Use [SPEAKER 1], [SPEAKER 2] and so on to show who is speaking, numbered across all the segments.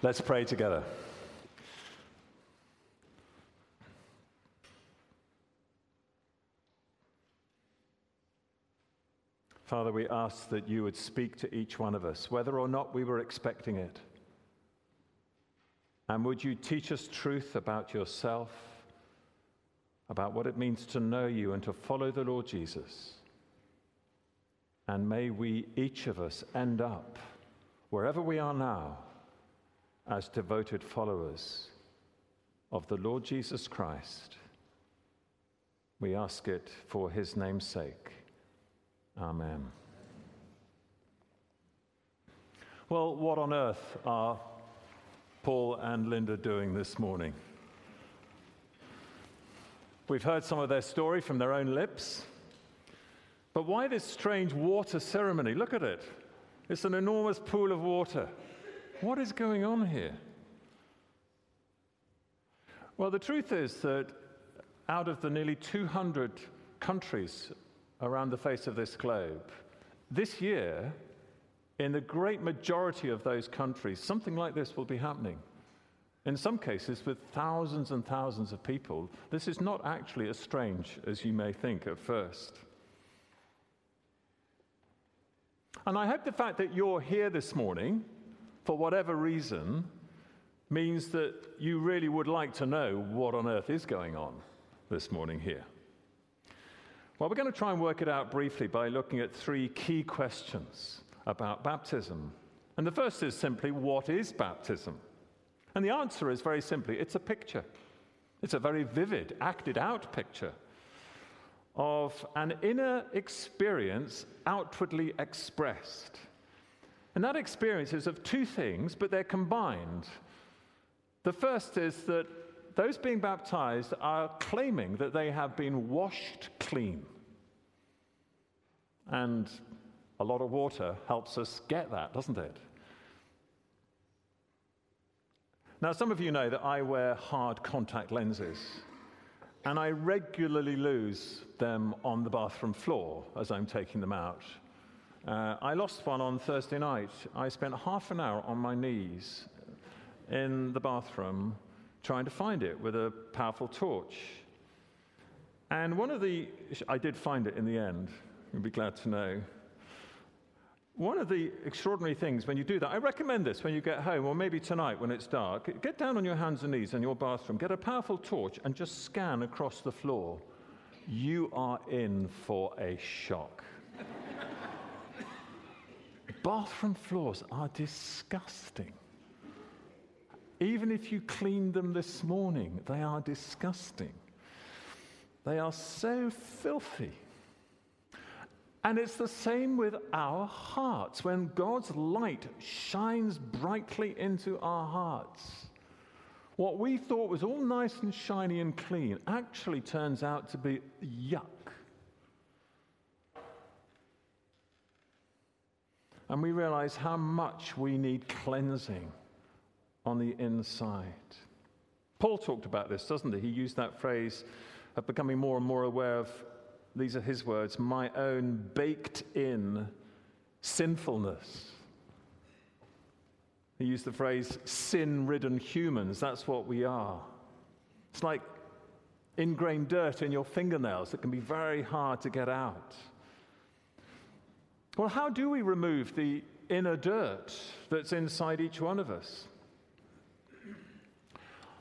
[SPEAKER 1] Let's pray together. Father, we ask that you would speak to each one of us, whether or not we were expecting it. And would you teach us truth about yourself, about what it means to know you and to follow the Lord Jesus? And may we, each of us, end up, wherever we are now, as devoted followers of the Lord Jesus Christ. We ask it for his name's sake. Amen. Well, what on earth are Paul and Linda doing this morning? We've heard some of their story from their own lips. But why this strange water ceremony? Look at it. It's an enormous pool of water. What is going on here? Well, the truth is that out of the nearly 200 countries around the face of this globe, this year, in the great majority of those countries, something like this will be happening. In some cases, with thousands and thousands of people, this is not actually as strange as you may think at first. And I hope the fact that you're here this morning for whatever reason, means that you really would like to know what on earth is going on this morning here. Well, we're going to try and work it out briefly by looking at three key questions about baptism. And the first is simply, what is baptism? And the answer is very simply, it's a picture. It's a very vivid, acted out picture of an inner experience outwardly expressed. And that experience is of two things, but they're combined. The first is that those being baptized are claiming that they have been washed clean. And a lot of water helps us get that, doesn't it? Now, some of you know that I wear hard contact lenses, and I regularly lose them on the bathroom floor as I'm taking them out. Uh, I lost one on Thursday night. I spent half an hour on my knees in the bathroom trying to find it with a powerful torch. And one of the, I did find it in the end, you'll be glad to know. One of the extraordinary things when you do that, I recommend this when you get home, or maybe tonight when it's dark, get down on your hands and knees in your bathroom, get a powerful torch, and just scan across the floor. You are in for a shock. Bathroom floors are disgusting. Even if you cleaned them this morning, they are disgusting. They are so filthy. And it's the same with our hearts. When God's light shines brightly into our hearts, what we thought was all nice and shiny and clean actually turns out to be yuck. And we realize how much we need cleansing on the inside. Paul talked about this, doesn't he? He used that phrase of becoming more and more aware of, these are his words, my own baked in sinfulness. He used the phrase sin ridden humans. That's what we are. It's like ingrained dirt in your fingernails that can be very hard to get out. Well, how do we remove the inner dirt that's inside each one of us?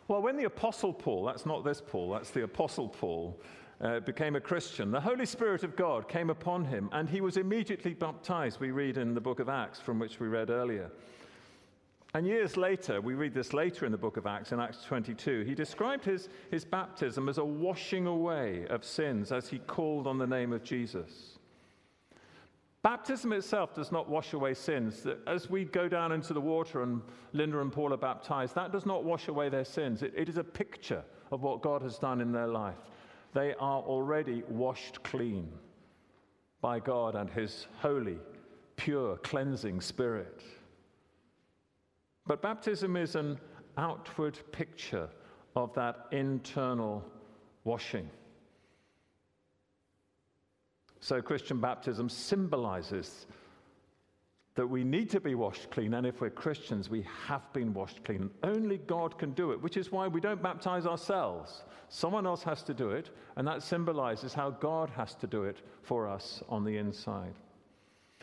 [SPEAKER 1] Well, when the Apostle Paul, that's not this Paul, that's the Apostle Paul, uh, became a Christian, the Holy Spirit of God came upon him and he was immediately baptized, we read in the book of Acts, from which we read earlier. And years later, we read this later in the book of Acts, in Acts 22, he described his, his baptism as a washing away of sins as he called on the name of Jesus. Baptism itself does not wash away sins. As we go down into the water and Linda and Paul are baptized, that does not wash away their sins. it, it is a picture of what God has done in their life. They are already washed clean by God and His holy, pure, cleansing Spirit. But baptism is an outward picture of that internal washing. So, Christian baptism symbolizes that we need to be washed clean, and if we're Christians, we have been washed clean. Only God can do it, which is why we don't baptize ourselves. Someone else has to do it, and that symbolizes how God has to do it for us on the inside.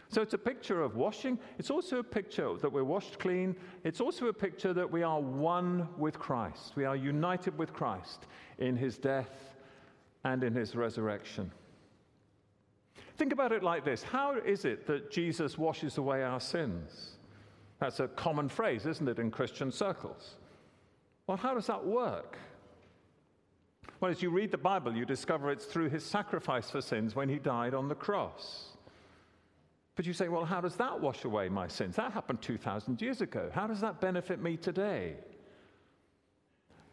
[SPEAKER 1] So it's a picture of washing. It's also a picture that we're washed clean. It's also a picture that we are one with Christ. We are united with Christ in his death and in his resurrection. Think about it like this How is it that Jesus washes away our sins? That's a common phrase, isn't it, in Christian circles? Well, how does that work? Well, as you read the Bible, you discover it's through his sacrifice for sins when he died on the cross. But you say, well, how does that wash away my sins? That happened 2,000 years ago. How does that benefit me today?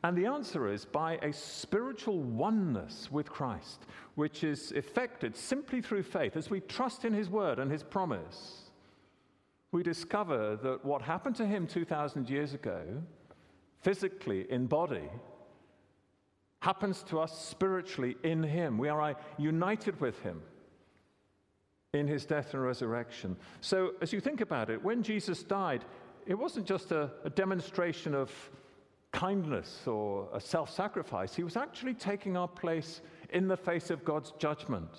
[SPEAKER 1] And the answer is by a spiritual oneness with Christ, which is effected simply through faith. As we trust in His word and His promise, we discover that what happened to Him 2,000 years ago, physically in body, happens to us spiritually in Him. We are uh, united with Him in His death and resurrection. So, as you think about it, when Jesus died, it wasn't just a, a demonstration of kindness or a self sacrifice. He was actually taking our place in the face of God's judgment.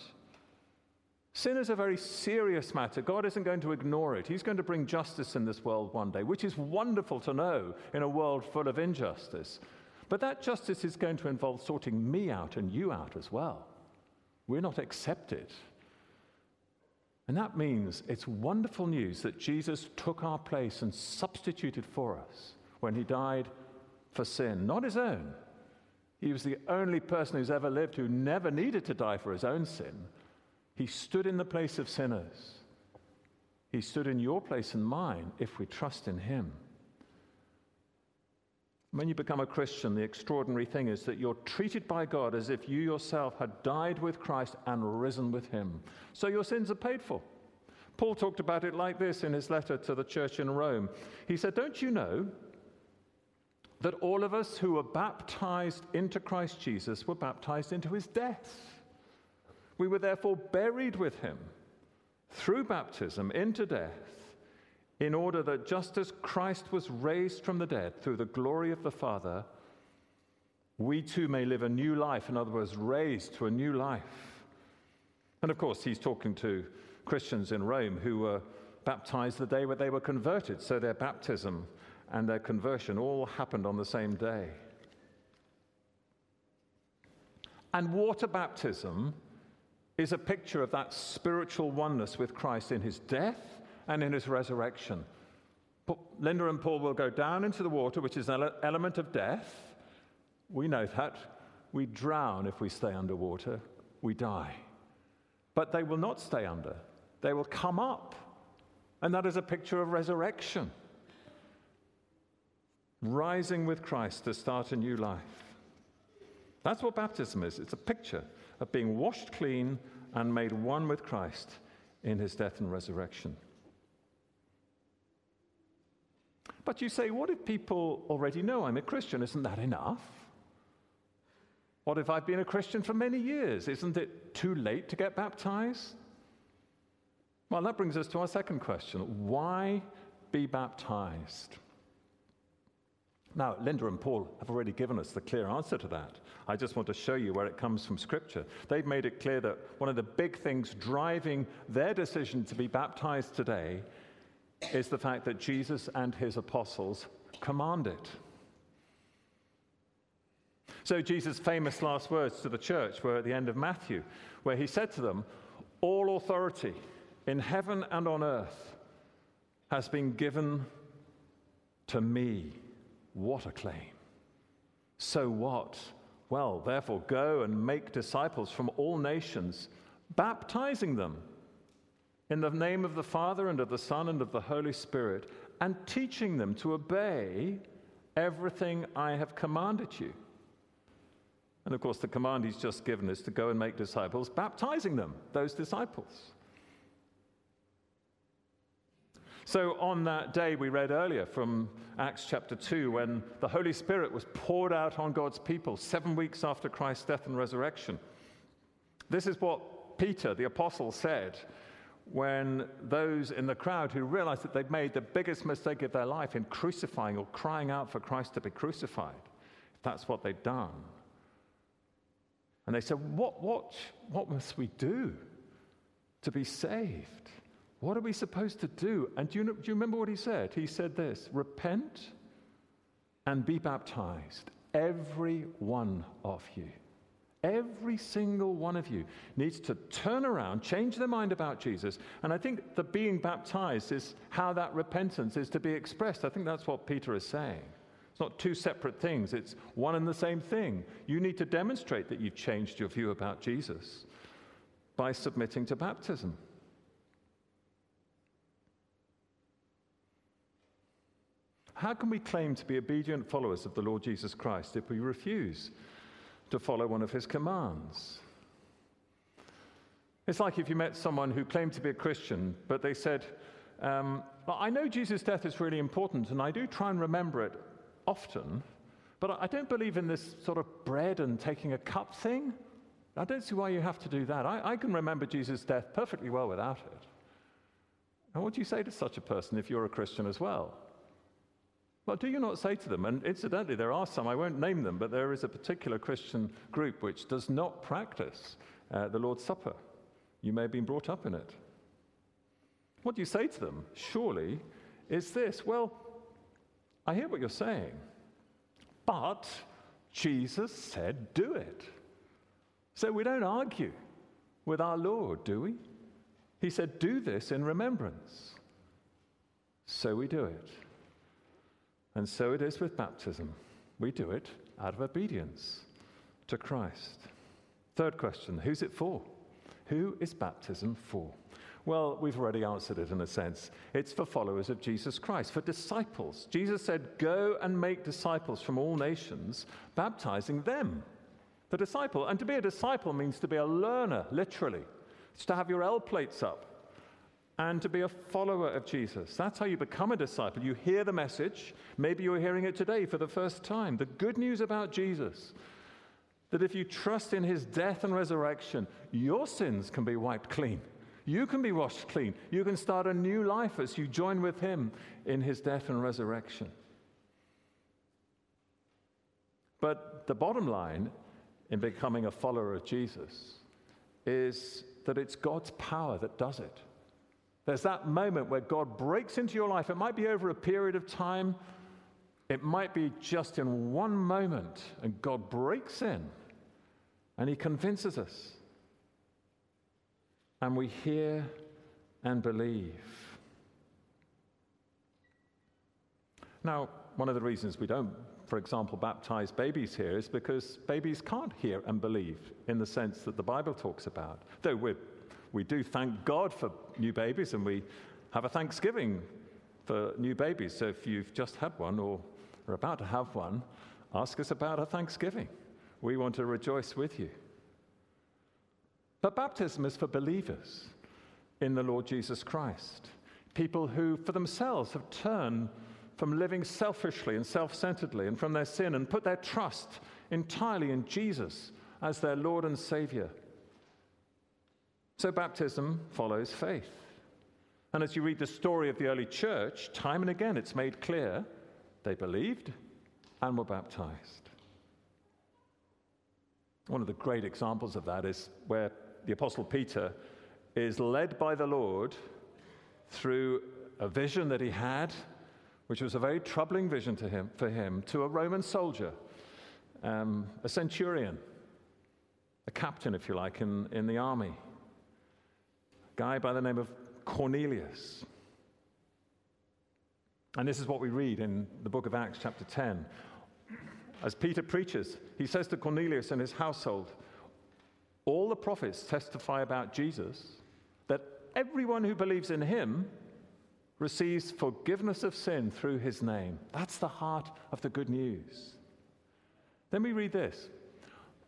[SPEAKER 1] Sin is a very serious matter. God isn't going to ignore it. He's going to bring justice in this world one day, which is wonderful to know in a world full of injustice. But that justice is going to involve sorting me out and you out as well. We're not accepted. And that means it's wonderful news that Jesus took our place and substituted for us when he died for sin, not his own. He was the only person who's ever lived who never needed to die for his own sin. He stood in the place of sinners. He stood in your place and mine if we trust in him. When you become a Christian, the extraordinary thing is that you're treated by God as if you yourself had died with Christ and risen with him. So your sins are paid for. Paul talked about it like this in his letter to the church in Rome. He said, Don't you know that all of us who were baptized into Christ Jesus were baptized into his death. We were therefore buried with him through baptism into death, in order that just as Christ was raised from the dead through the glory of the Father, we too may live a new life, in other words, raised to a new life. And of course, he's talking to Christians in Rome who were baptized the day where they were converted, so their baptism and their conversion all happened on the same day. And water baptism is a picture of that spiritual oneness with Christ in his death and in his resurrection. Linda and Paul will go down into the water, which is an element of death. We know that. We drown if we stay underwater, we die. But they will not stay under, they will come up. And that is a picture of resurrection rising with Christ to start a new life. That's what baptism is it's a picture of being washed clean and made one with Christ in his death and resurrection. But you say, what if people already know I'm a Christian? Isn't that enough? What if I've been a Christian for many years? Isn't it too late to get baptized? Well, that brings us to our second question why be baptized? Now, Linda and Paul have already given us the clear answer to that. I just want to show you where it comes from Scripture. They've made it clear that one of the big things driving their decision to be baptized today is the fact that Jesus and his apostles command it. So, Jesus' famous last words to the church were at the end of Matthew, where he said to them, All authority in heaven and on earth has been given to me. What a claim. So what? Well, therefore, go and make disciples from all nations, baptizing them in the name of the Father and of the Son and of the Holy Spirit, and teaching them to obey everything I have commanded you. And of course, the command he's just given is to go and make disciples, baptizing them, those disciples. So, on that day we read earlier from Acts chapter 2, when the Holy Spirit was poured out on God's people seven weeks after Christ's death and resurrection, this is what Peter, the apostle, said when those in the crowd who realized that they'd made the biggest mistake of their life in crucifying or crying out for Christ to be crucified, if that's what they'd done. And they said, What, what, what must we do to be saved? What are we supposed to do? And do you, do you remember what he said? He said this Repent and be baptized, every one of you. Every single one of you needs to turn around, change their mind about Jesus. And I think the being baptized is how that repentance is to be expressed. I think that's what Peter is saying. It's not two separate things, it's one and the same thing. You need to demonstrate that you've changed your view about Jesus by submitting to baptism. How can we claim to be obedient followers of the Lord Jesus Christ if we refuse to follow one of his commands? It's like if you met someone who claimed to be a Christian, but they said, um, I know Jesus' death is really important, and I do try and remember it often, but I don't believe in this sort of bread and taking a cup thing. I don't see why you have to do that. I, I can remember Jesus' death perfectly well without it. And what do you say to such a person if you're a Christian as well? Well, do you not say to them, and incidentally, there are some, I won't name them, but there is a particular Christian group which does not practice uh, the Lord's Supper. You may have been brought up in it. What do you say to them? Surely is this well, I hear what you're saying, but Jesus said, do it. So we don't argue with our Lord, do we? He said, do this in remembrance. So we do it. And so it is with baptism. We do it out of obedience to Christ. Third question Who's it for? Who is baptism for? Well, we've already answered it in a sense. It's for followers of Jesus Christ, for disciples. Jesus said, Go and make disciples from all nations, baptizing them. The disciple. And to be a disciple means to be a learner, literally. It's to have your L plates up and to be a follower of Jesus. That's how you become a disciple. You hear the message. Maybe you're hearing it today for the first time. The good news about Jesus that if you trust in his death and resurrection, your sins can be wiped clean. You can be washed clean. You can start a new life as you join with him in his death and resurrection. But the bottom line in becoming a follower of Jesus is that it's God's power that does it. There's that moment where God breaks into your life. It might be over a period of time, it might be just in one moment, and God breaks in and He convinces us. And we hear and believe. Now, one of the reasons we don't, for example, baptize babies here is because babies can't hear and believe in the sense that the Bible talks about. Though we're we do thank God for new babies and we have a thanksgiving for new babies. So if you've just had one or are about to have one, ask us about a thanksgiving. We want to rejoice with you. But baptism is for believers in the Lord Jesus Christ, people who for themselves have turned from living selfishly and self centeredly and from their sin and put their trust entirely in Jesus as their Lord and Savior. So baptism follows faith. And as you read the story of the early church, time and again it's made clear they believed and were baptized. One of the great examples of that is where the Apostle Peter is led by the Lord through a vision that he had, which was a very troubling vision to him, for him, to a Roman soldier, um, a centurion, a captain, if you like, in, in the army guy by the name of Cornelius. And this is what we read in the book of Acts, chapter 10. As Peter preaches, he says to Cornelius and his household, All the prophets testify about Jesus, that everyone who believes in him receives forgiveness of sin through his name. That's the heart of the good news. Then we read this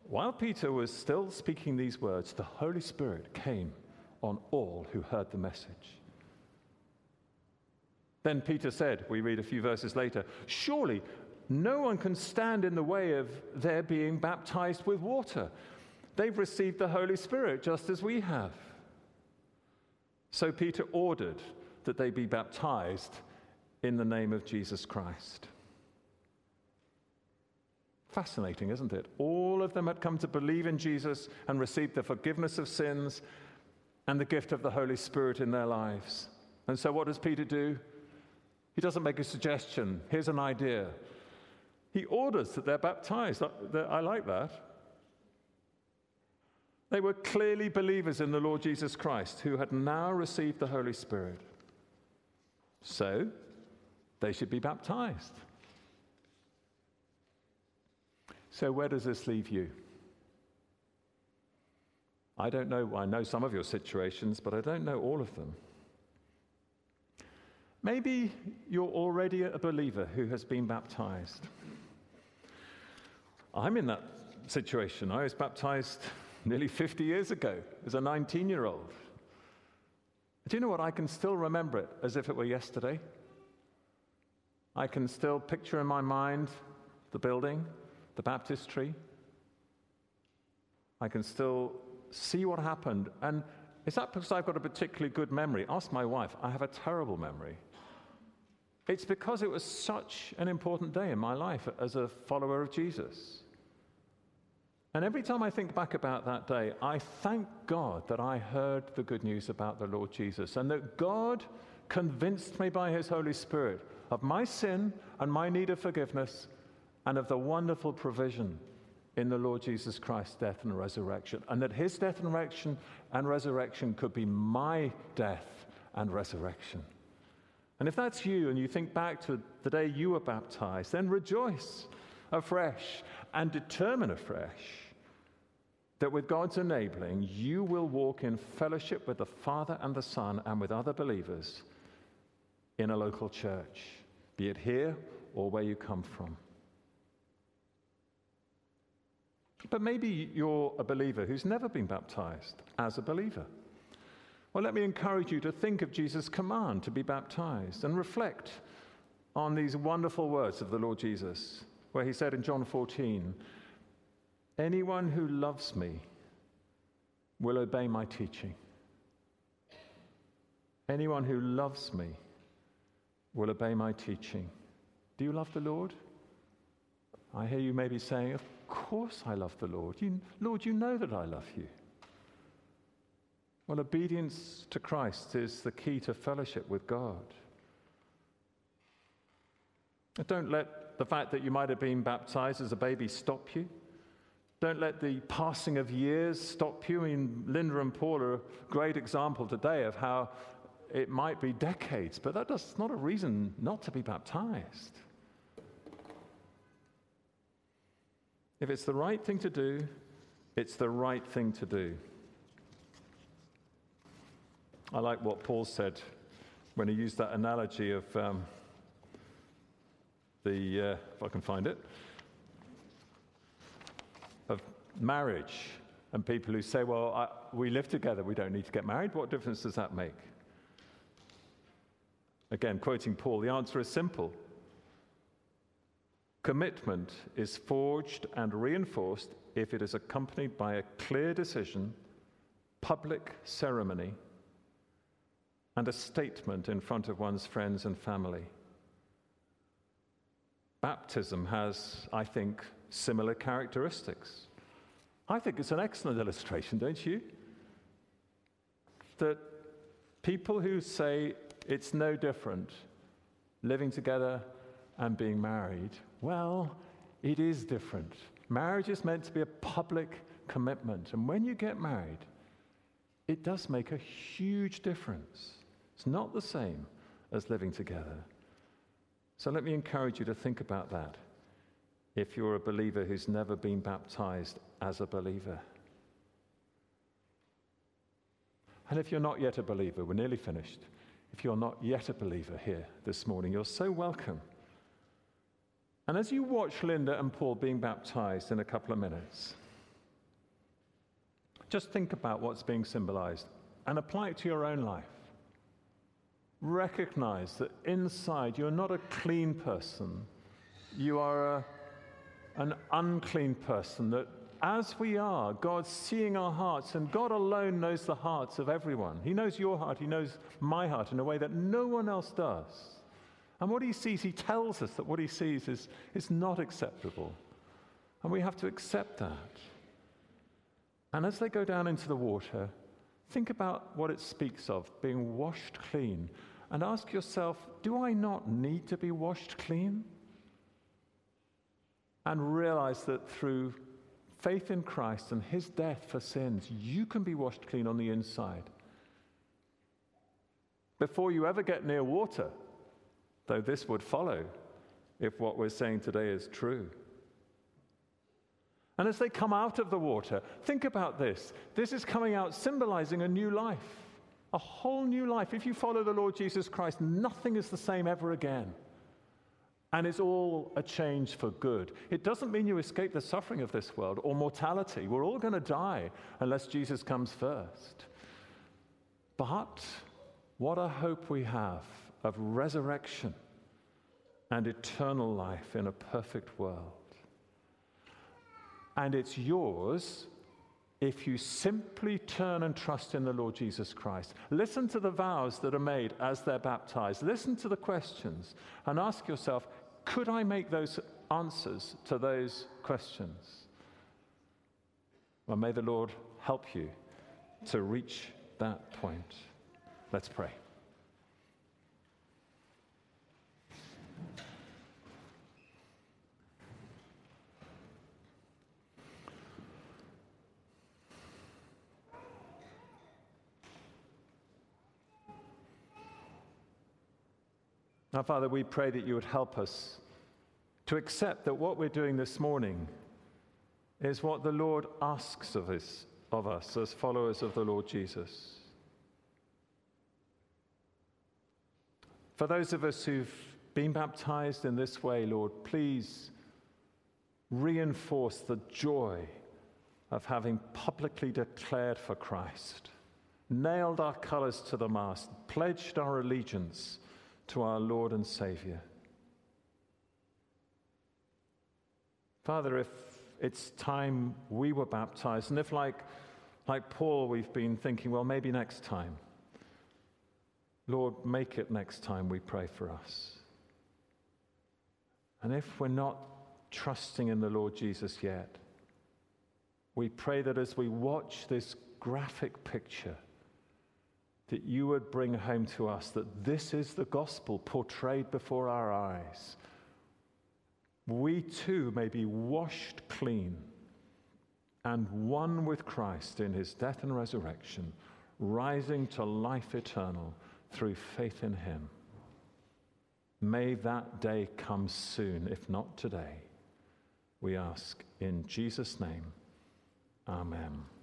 [SPEAKER 1] While Peter was still speaking these words, the Holy Spirit came on all who heard the message. Then Peter said, we read a few verses later, Surely no one can stand in the way of their being baptized with water. They've received the Holy Spirit just as we have. So Peter ordered that they be baptized in the name of Jesus Christ. Fascinating, isn't it? All of them had come to believe in Jesus and received the forgiveness of sins and the gift of the Holy Spirit in their lives. And so, what does Peter do? He doesn't make a suggestion. Here's an idea. He orders that they're baptized. I like that. They were clearly believers in the Lord Jesus Christ who had now received the Holy Spirit. So, they should be baptized. So, where does this leave you? I don't know. I know some of your situations, but I don't know all of them. Maybe you're already a believer who has been baptized. I'm in that situation. I was baptized nearly 50 years ago as a 19 year old. Do you know what? I can still remember it as if it were yesterday. I can still picture in my mind the building, the baptistry. I can still see what happened. And is that because I've got a particularly good memory? Ask my wife. I have a terrible memory. It's because it was such an important day in my life as a follower of Jesus. And every time I think back about that day, I thank God that I heard the good news about the Lord Jesus and that God convinced me by his Holy Spirit of my sin and my need of forgiveness and of the wonderful provision in the Lord Jesus Christ's death and resurrection, and that his death and resurrection and resurrection could be my death and resurrection. And if that's you and you think back to the day you were baptized, then rejoice afresh and determine afresh that with God's enabling, you will walk in fellowship with the Father and the Son and with other believers in a local church, be it here or where you come from. But maybe you're a believer who's never been baptized as a believer. Well, let me encourage you to think of Jesus' command to be baptized and reflect on these wonderful words of the Lord Jesus, where he said in John 14, Anyone who loves me will obey my teaching. Anyone who loves me will obey my teaching. Do you love the Lord? I hear you maybe saying, Of course I love the Lord. You, Lord, you know that I love you. Well, obedience to Christ is the key to fellowship with God. Don't let the fact that you might have been baptized as a baby stop you. Don't let the passing of years stop you. I mean, Linda and Paul are a great example today of how it might be decades, but that is not a reason not to be baptized. If it's the right thing to do, it's the right thing to do. I like what Paul said when he used that analogy of um, the, uh, if I can find it, of marriage and people who say, well, I, we live together, we don't need to get married. What difference does that make? Again, quoting Paul, the answer is simple. Commitment is forged and reinforced if it is accompanied by a clear decision, public ceremony, and a statement in front of one's friends and family. Baptism has, I think, similar characteristics. I think it's an excellent illustration, don't you? That people who say it's no different living together and being married, well, it is different. Marriage is meant to be a public commitment. And when you get married, it does make a huge difference. It's not the same as living together. So let me encourage you to think about that if you're a believer who's never been baptized as a believer. And if you're not yet a believer, we're nearly finished. If you're not yet a believer here this morning, you're so welcome. And as you watch Linda and Paul being baptized in a couple of minutes, just think about what's being symbolized and apply it to your own life. Recognize that inside you're not a clean person, you are a, an unclean person that as we are, God's seeing our hearts, and God alone knows the hearts of everyone. He knows your heart, He knows my heart in a way that no one else does. And what He sees, He tells us that what He sees is, is not acceptable. And we have to accept that. And as they go down into the water, think about what it speaks of being washed clean. And ask yourself, do I not need to be washed clean? And realize that through faith in Christ and his death for sins, you can be washed clean on the inside. Before you ever get near water, though this would follow if what we're saying today is true. And as they come out of the water, think about this. This is coming out symbolizing a new life, a whole new life. If you follow the Lord Jesus Christ, nothing is the same ever again. And it's all a change for good. It doesn't mean you escape the suffering of this world or mortality. We're all going to die unless Jesus comes first. But what a hope we have of resurrection and eternal life in a perfect world. And it's yours if you simply turn and trust in the Lord Jesus Christ. Listen to the vows that are made as they're baptized. Listen to the questions and ask yourself could I make those answers to those questions? Well, may the Lord help you to reach that point. Let's pray. Now, Father, we pray that you would help us to accept that what we're doing this morning is what the Lord asks of us, of us as followers of the Lord Jesus. For those of us who've been baptized in this way, Lord, please reinforce the joy of having publicly declared for Christ, nailed our colors to the mast, pledged our allegiance to our Lord and Savior. Father, if it's time we were baptized, and if, like, like Paul, we've been thinking, well, maybe next time, Lord, make it next time we pray for us. And if we're not trusting in the Lord Jesus yet, we pray that as we watch this graphic picture, that you would bring home to us that this is the gospel portrayed before our eyes. We too may be washed clean and one with Christ in his death and resurrection, rising to life eternal through faith in him. May that day come soon, if not today. We ask in Jesus' name. Amen.